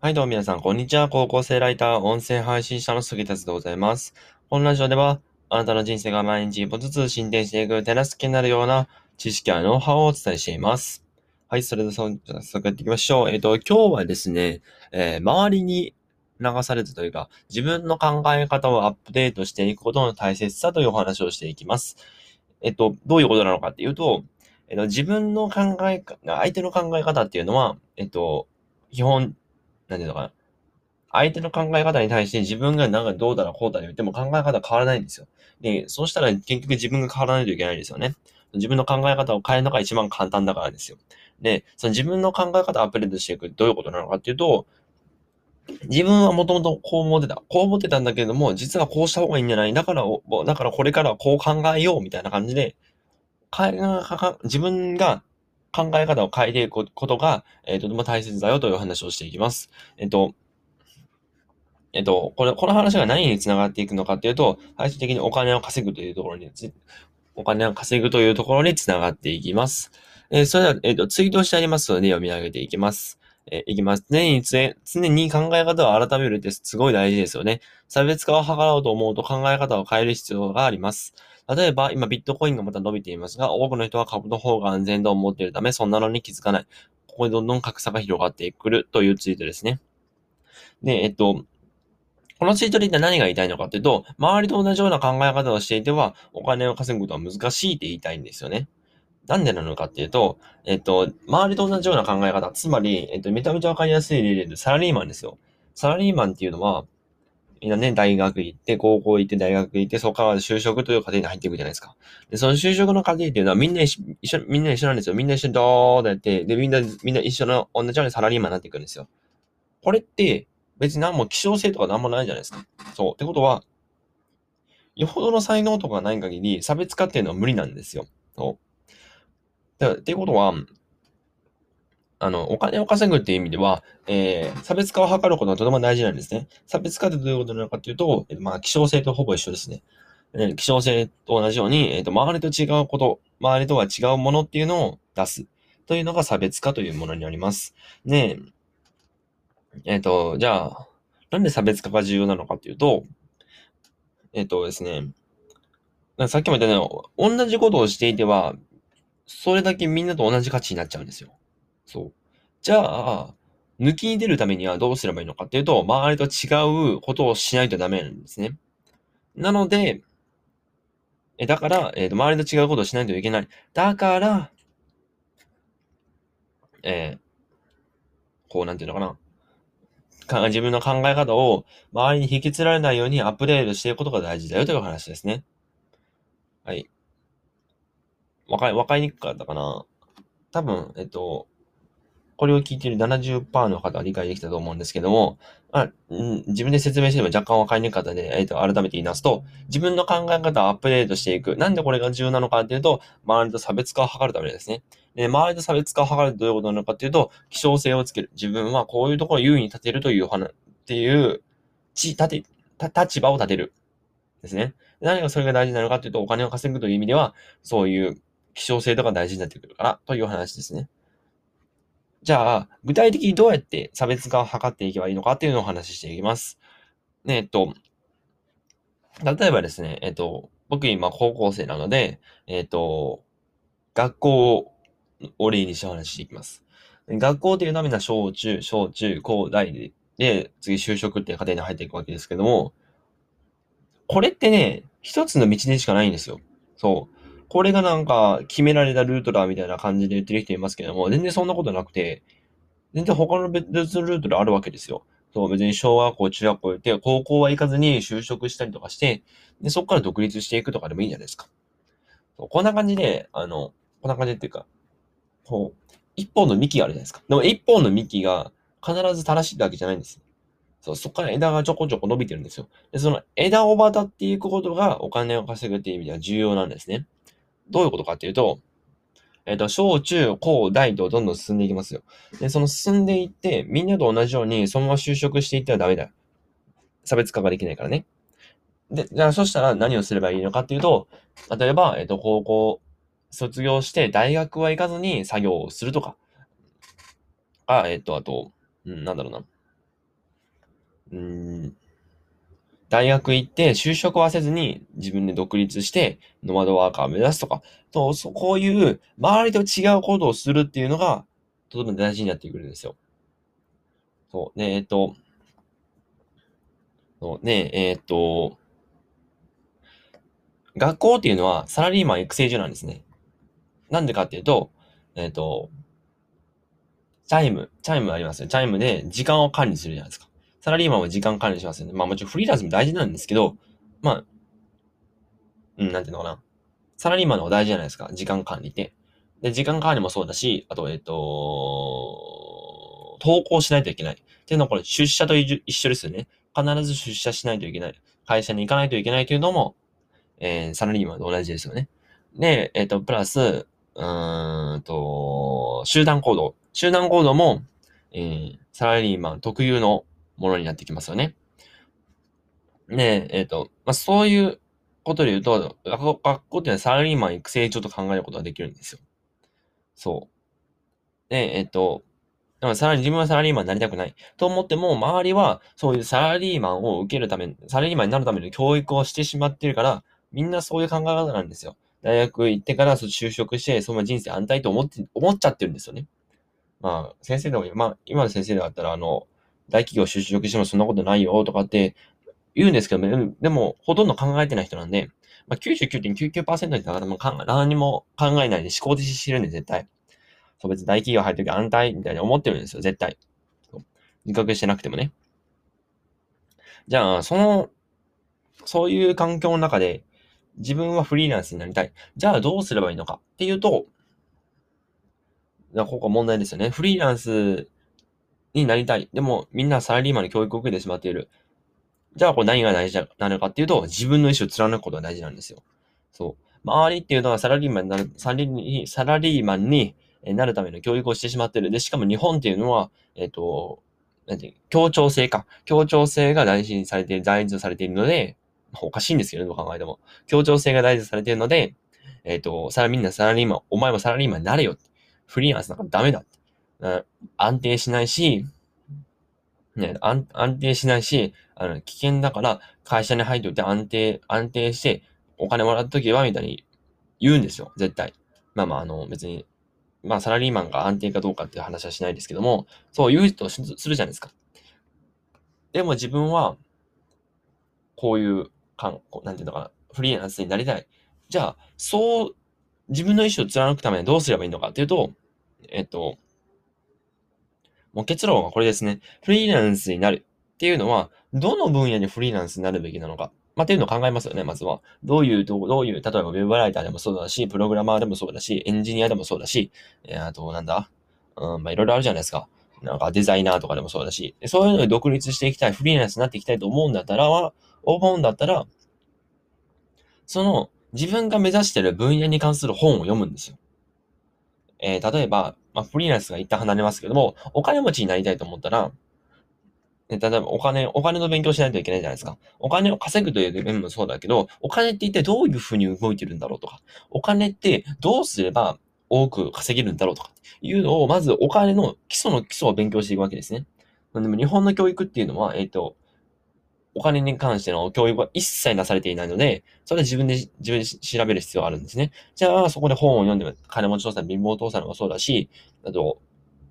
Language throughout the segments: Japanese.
はい、どうも皆さん、こんにちは。高校生ライター、音声配信者の杉達でございます。このラジオでは、あなたの人生が毎日一歩ずつ進展していく手助けになるような知識やノウハウをお伝えしています。はい、それでは早速やっていきましょう。えっ、と、今日はですね、えー周りに流されずというか、自分の考え方をアップデートしていくことの大切さというお話をしていきます。えっ、と、どういうことなのかっていうと、えっ、と、自分の考え、相手の考え方っていうのは、えっ、と、基本、なんていうのかな。相手の考え方に対して自分がなんかどうだらこうだら言っても考え方変わらないんですよ。で、そうしたら結局自分が変わらないといけないんですよね。自分の考え方を変えるのが一番簡単だからですよ。で、その自分の考え方をアップデートしていくどういうことなのかっていうと、自分はもともとこう思ってた。こう思ってたんだけれども、実はこうした方がいいんじゃないだから、だからこれからはこう考えようみたいな感じで、変えかか自分が考え方を変えていくことが、えーとても大切だよという話をしていきます。えっ、と、えっと、これ、この話が何につながっていくのかっていうと、最終的にお金を稼ぐというところに、お金を稼ぐというところにつながっていきます。えーそれでは、えっ、と、ツイートしてあります？ので読み上げていきます。えーいきます。常に、常に考え方を改めるってすごい大事ですよね。差別化を図ろうと思うと考え方を変える必要があります。例えば、今ビットコインがまた伸びていますが、多くの人は株の方が安全と思っているため、そんなのに気づかない。ここでどんどん格差が広がってくるというツイートですね。で、えっと、このツイートで一体何が言いたいのかっていうと、周りと同じような考え方をしていては、お金を稼ぐことは難しいって言いたいんですよね。なんでなのかっていうと、えっと、周りと同じような考え方、つまり、えっと、めちゃめちゃわかりやすい例で言うと、サラリーマンですよ。サラリーマンっていうのは、みんなね、大学行って、高校行って、大学行って、そこから就職という過程に入っていくじゃないですか。で、その就職の過程っていうのは、みんな一緒、みんな一緒なんですよ。みんな一緒にドーッとやって、で、みんな、みんな一緒の、同じようにサラリーマンになっていくんですよ。これって、別に何も希少性とか何もないじゃないですか。そう。ってことは、よほどの才能とかない限り、差別化っていうのは無理なんですよ。そう。だっていうことは、あの、お金を稼ぐっていう意味では、えー、差別化を図ることがとても大事なんですね。差別化ってどういうことなのかっていうと、まあ、希少性とほぼ一緒ですね。えー希少性と同じように、えっ、と、周りと違うこと、周りとは違うものっていうのを出す。というのが差別化というものになります。で、えっ、と、じゃあ、なんで差別化が重要なのかっていうと、えっ、とですね、さっきも言ったように、同じことをしていては、それだけみんなと同じ価値になっちゃうんですよ。そう。じゃあ、抜きに出るためにはどうすればいいのかっていうと、周りと違うことをしないとダメなんですね。なので、え、だから、えっ、と、周りと違うことをしないといけない。だから、えーこう、なんていうのかな。か自分の考え方を周りに引きつられないようにアップデートしていくことが大事だよという話ですね。はい。わかり、わかりにくかったかな多分、えっと、これを聞いている70%の方は理解できたと思うんですけども、あ、自分で説明しても若干わかりにくかったので、えっと、改めて言いますと、自分の考え方をアップデートしていく。なんでこれが重要なのかっていうと、周りと差別化を図るためですね。で、周りと差別化を図るとどういうことなのかっていうと、希少性をつける。自分はこういうところを優位に立てるという話、っていう、ち、立て、立場を立てる。ですね。何がそれが大事なのかっていうと、お金を稼ぐという意味では、そういう希少性とか大事になってくるから、という話ですね。じゃあ、具体的にどうやって差別化を図っていけばいいのかっていうのをお話ししていきます。ねえっと、例えばですね、えっと、僕今高校生なので、えっと、学校をお例にしてお話ししていきます。学校っていうのはみんな小中、小中、高大で、で、次就職っていう過程に入っていくわけですけども、これってね、一つの道でしかないんですよ。そう。これがなんか決められたルートだみたいな感じで言ってる人いますけども、全然そんなことなくて、全然他の別のルートであるわけですよ。そう、別に小学校、中学校行って、高校は行かずに就職したりとかして、で、そこから独立していくとかでもいいんじゃないですか。そうこんな感じで、あの、こんな感じっていうか、こう、一本の幹があるじゃないですか。でも一本の幹が必ず正しいわけじゃないんです。そう、そこから枝がちょこちょこ伸びてるんですよ。で、その枝を渡っていくことがお金を稼ぐっていう意味では重要なんですね。どういうことかっていうと、えっ、と、小中高大とどんどん進んでいきますよ。で、その進んでいって、みんなと同じようにそのまま就職していってはダメだよ。差別化ができないからね。で、じゃあそしたら何をすればいいのかっていうと、例えば、えっ、と、高校卒業して大学は行かずに作業をするとか。あ、えっ、と、あと、うん、なんだろうな。うん、大学行って就職はせずに自分で独立してノマドワーカーを目指すとか、とそこういう周りと違うことをするっていうのがとても大事になってくるんですよ。そう。ねえっと、そうねえっと、学校っていうのはサラリーマン育成所なんですね。なんでかっていうと、えっ、と、チャイム、チャイムありますよ。チャイムで時間を管理するじゃないですか。サラリーマンは時間管理しますよね。まあもちろんフリーランスも大事なんですけど、まあ、うん、なんていうのかな。サラリーマンの方が大事じゃないですか。時間管理って。で、時間管理もそうだし、あと、えっ、と、投稿しないといけない。っていうのはこれ出社と一緒ですよね。必ず出社しないといけない。会社に行かないといけないというのも、えー、サラリーマンと同じですよね。で、えっ、と、プラス、うーんと、集団行動。集団行動も、えー、サラリーマン特有のものになってきますよね。で、えっ、と、まあ、そういうことで言うと、学校学校っていうのはサラリーマン育成上と考えることができるんですよ。そう。で、えっ、と、だからさらに自分はサラリーマンになりたくないと思っても、周りはそういうサラリーマンを受けるため、サラリーマンになるための教育をしてしまってるから、みんなそういう考え方なんですよ。大学行ってから就職して、その人生安泰と思って、思っちゃってるんですよね。まあ、先生でも、まあ、今の先生だったら、あの、大企業就職してもそんなことないよとかって言うんですけど、でも、ほとんど考えてない人なんで、まあ、99.99%にだからもう何も考えないで思考停止してるんで、絶対。そう、別に大企業入るとき安泰みたいに思ってるんですよ、絶対。自覚してなくてもね。じゃあ、その、そういう環境の中で、自分はフリーランスになりたい。じゃあどうすればいいのかっていうと、ここ問題ですよね。フリーランスになりたい。でも、みんなサラリーマンの教育を受けてしまっている。じゃあ、これ何が大事なのかっていうと、自分の意思を貫くことが大事なんですよ。そう。周りっていうのはサラリーマンになる、サラリサラリーマンになるための教育をしてしまっている。で、しかも日本っていうのは、えっ、ー、と、なんて協調性か。協調性が大事にされている、大事とされているので、おかしいんですけど、どう考えても。協調性が大事とされているので、えっ、ー、と、さらみんなサラリーマン、お前もサラリーマンになれよ。フリーランスなんかダメだ。安定しないし、ね、安定しないし、あの、危険だから会社に入っておいて安定、安定してお金もらった時は、みたいに言うんですよ、絶対。まあまあ、あの、別に、まあ、サラリーマンが安定かどうかっていう話はしないですけども、そう言う人するじゃないですか。でも自分は、こういうかん、なんていうのかな、フリーランスになりたい。じゃあ、そう、自分の意思を貫くためにどうすればいいのかっていうと、えっと、もう結論はこれですね。フリーランスになるっていうのは、どの分野にフリーランスになるべきなのか。まあ、っていうのを考えますよね、まずは。どういう、どういう、例えばウェブライターでもそうだし、プログラマーでもそうだし、エンジニアでもそうだし、えー、あと、なんだ？うん、まあ、いろいろあるじゃないですか。なんかデザイナーとかでもそうだし、そういうので独立していきたい、フリーランスになっていきたいと思うんだったら、思うんだったら、その自分が目指している分野に関する本を読むんですよ。えー、例えば、まあ、フリーランスが一旦離れますけども、お金持ちになりたいと思ったら、例えばお金、お金の勉強しないといけないじゃないですか。お金を稼ぐという面もそうだけど、お金って一体どういうふうに動いてるんだろうとか、お金ってどうすれば多く稼げるんだろうとか、いうのを、まずお金の基礎の基礎を勉強していくわけですね。でも日本の教育っていうのは、えっ、ー、と、お金に関しての教育は一切なされていないので、それは自分で、自分で調べる必要があるんですね。じゃあ、そこで本を読んで、金持ち父さん、貧乏父さんもそうだし、あと、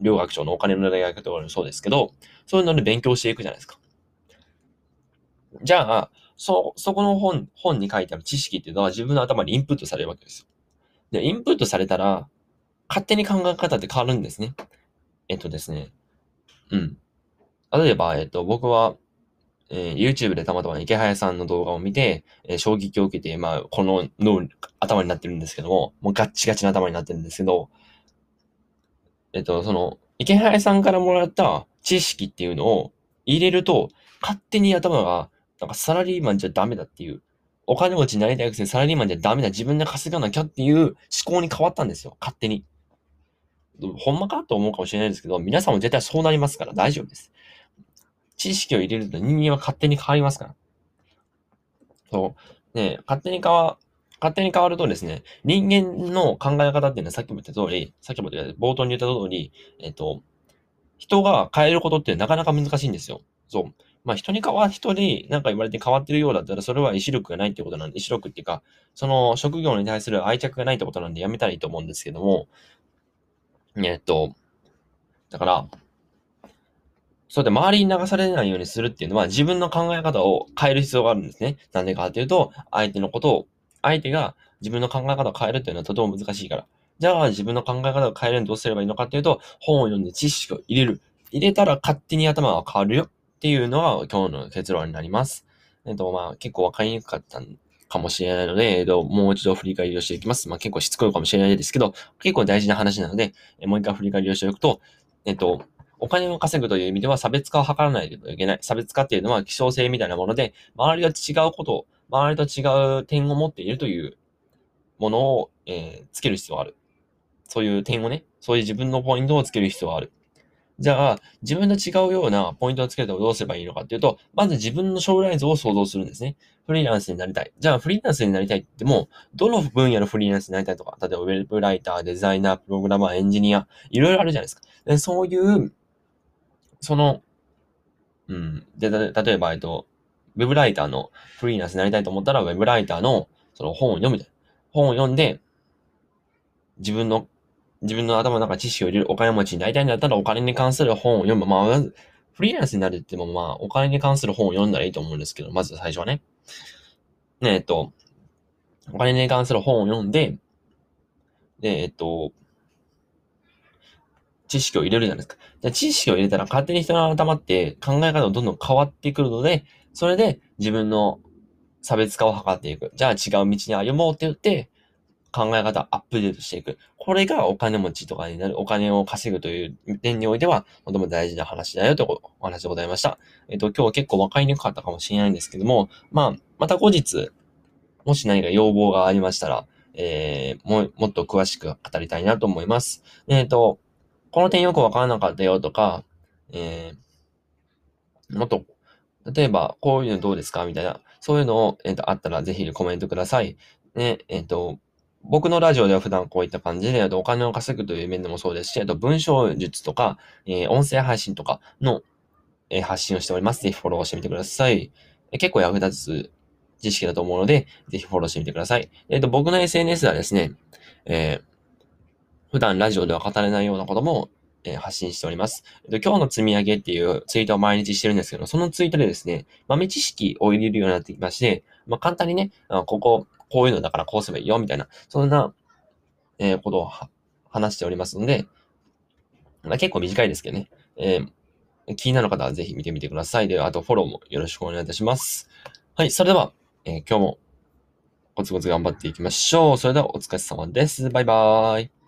両学長のお金の大学とかもそうですけど、そういうので勉強していくじゃないですか。じゃあ、そ、そこの本、本に書いてある知識っていうのは自分の頭にインプットされるわけですよ。で、インプットされたら、勝手に考え方って変わるんですね。えっとですね。うん。例えば、えっと、僕は、えー、YouTube でたまたま池早さんの動画を見て、えー、衝撃を受けて、まあ、この脳、頭になってるんですけども、もうガッチガチな頭になってるんですけど、えっと、その、池早さんからもらった知識っていうのを入れると、勝手に頭が、なんかサラリーマンじゃダメだっていう、お金持ちになりたいくせにサラリーマンじゃダメだ、自分で稼がなきゃっていう思考に変わったんですよ、勝手に。ほんまかと思うかもしれないですけど、皆さんも絶対そうなりますから大丈夫です。知識を入れると人間は勝手に変わりますから。そう。ね勝手に変わ、勝手に変わるとですね、人間の考え方っていうのはさっきも言った通り、さっきも言った冒頭に言った通り、えっと、人が変えることってなかなか難しいんですよ。そう。まあ人に変わ、人になんか言われて変わってるようだったら、それは意志力がないってことなんで、意志力っていうか、その職業に対する愛着がないってことなんでやめたらいいと思うんですけども、えっと、だから、そうで周りに流されないようにするっていうのは自分の考え方を変える必要があるんですね。なんでかっていうと、相手のことを、相手が自分の考え方を変えるっていうのはとても難しいから。じゃあ自分の考え方を変えるにどうすればいいのかっていうと、本を読んで知識を入れる。入れたら勝手に頭が変わるよっていうのが今日の結論になります。えっと、まあ結構わかりにくかったかもしれないので、えっと、もう一度振り返りをしていきます。まあ結構しつこいかもしれないですけど、結構大事な話なので、もう一回振り返りをしておくと、えっと、お金を稼ぐという意味では差別化を図らないといけない。差別化っていうのは希少性みたいなもので、周りが違うことを、周りと違う点を持っているというものを、えー、つける必要がある。そういう点をね、そういう自分のポイントをつける必要がある。じゃあ、自分と違うようなポイントをつけるとどうすればいいのかっていうと、まず自分の将来像を想像するんですね。フリーランスになりたい。じゃあ、フリーランスになりたいって言っても、どの分野のフリーランスになりたいとか、例えばウェブライター、デザイナー、プログラマー、エンジニア、いろいろあるじゃないですか。でそういうその、うん。で、例えば、えっと、ウェブライターのフリーランスになりたいと思ったら、ウェブライターのその本を読む。本を読んで、自分の、自分の頭の中知識を入れるお金持ちになりたいんだったら、お金に関する本を読む。まあ、フリーランスになるって言っても、まあ、お金に関する本を読んだらいいと思うんですけど、まず最初はね。ねえっと、お金に関する本を読んで、で、えっと、知識を入れるじゃないですか。じゃ知識を入れたら勝手に人の頭って考え方がどんどん変わってくるので、それで自分の差別化を図っていく。じゃあ違う道に歩もうって言って、考え方アップデートしていく。これがお金持ちとかになる、お金を稼ぐという点においては、とても大事な話だよというお話でございました。えっ、と、今日は結構分かりにくかったかもしれないんですけども、まあ、また後日、もし何か要望がありましたら、えー、も、もっと詳しく語りたいなと思います。えっ、と、この点よくわからなかったよとか、えー、もっと、例えば、こういうのどうですかみたいな、そういうのを、えっ、ー、と、あったらぜひコメントください。ね、えっ、ー、と、僕のラジオでは普段こういった感じで、あとお金を稼ぐという面でもそうですし、あと文章術とか、えー、音声配信とかの、えー、発信をしております。ぜひフォローしてみてください。えー、結構役立つ知識だと思うので、ぜひフォローしてみてください。えっ、と、僕の SNS はですね、えー普段ラジオでは語れないようなことも、えー、発信しております。えっと、今日の積み上げっていうツイートを毎日してるんですけど、そのツイートでですね、豆知識を入れるようになってきまして、まあ、簡単にね、ここ、こういうのだからこうすればいいよ、みたいな、そんな、えー、ことを話しておりますので、まあ、結構短いですけどね、えー、気になる方はぜひ見てみてください。で、あとフォローもよろしくお願いいたします。はい、それでは、えー、今日もコツコツ頑張っていきましょう。それではお疲れ様です。バイバーイ。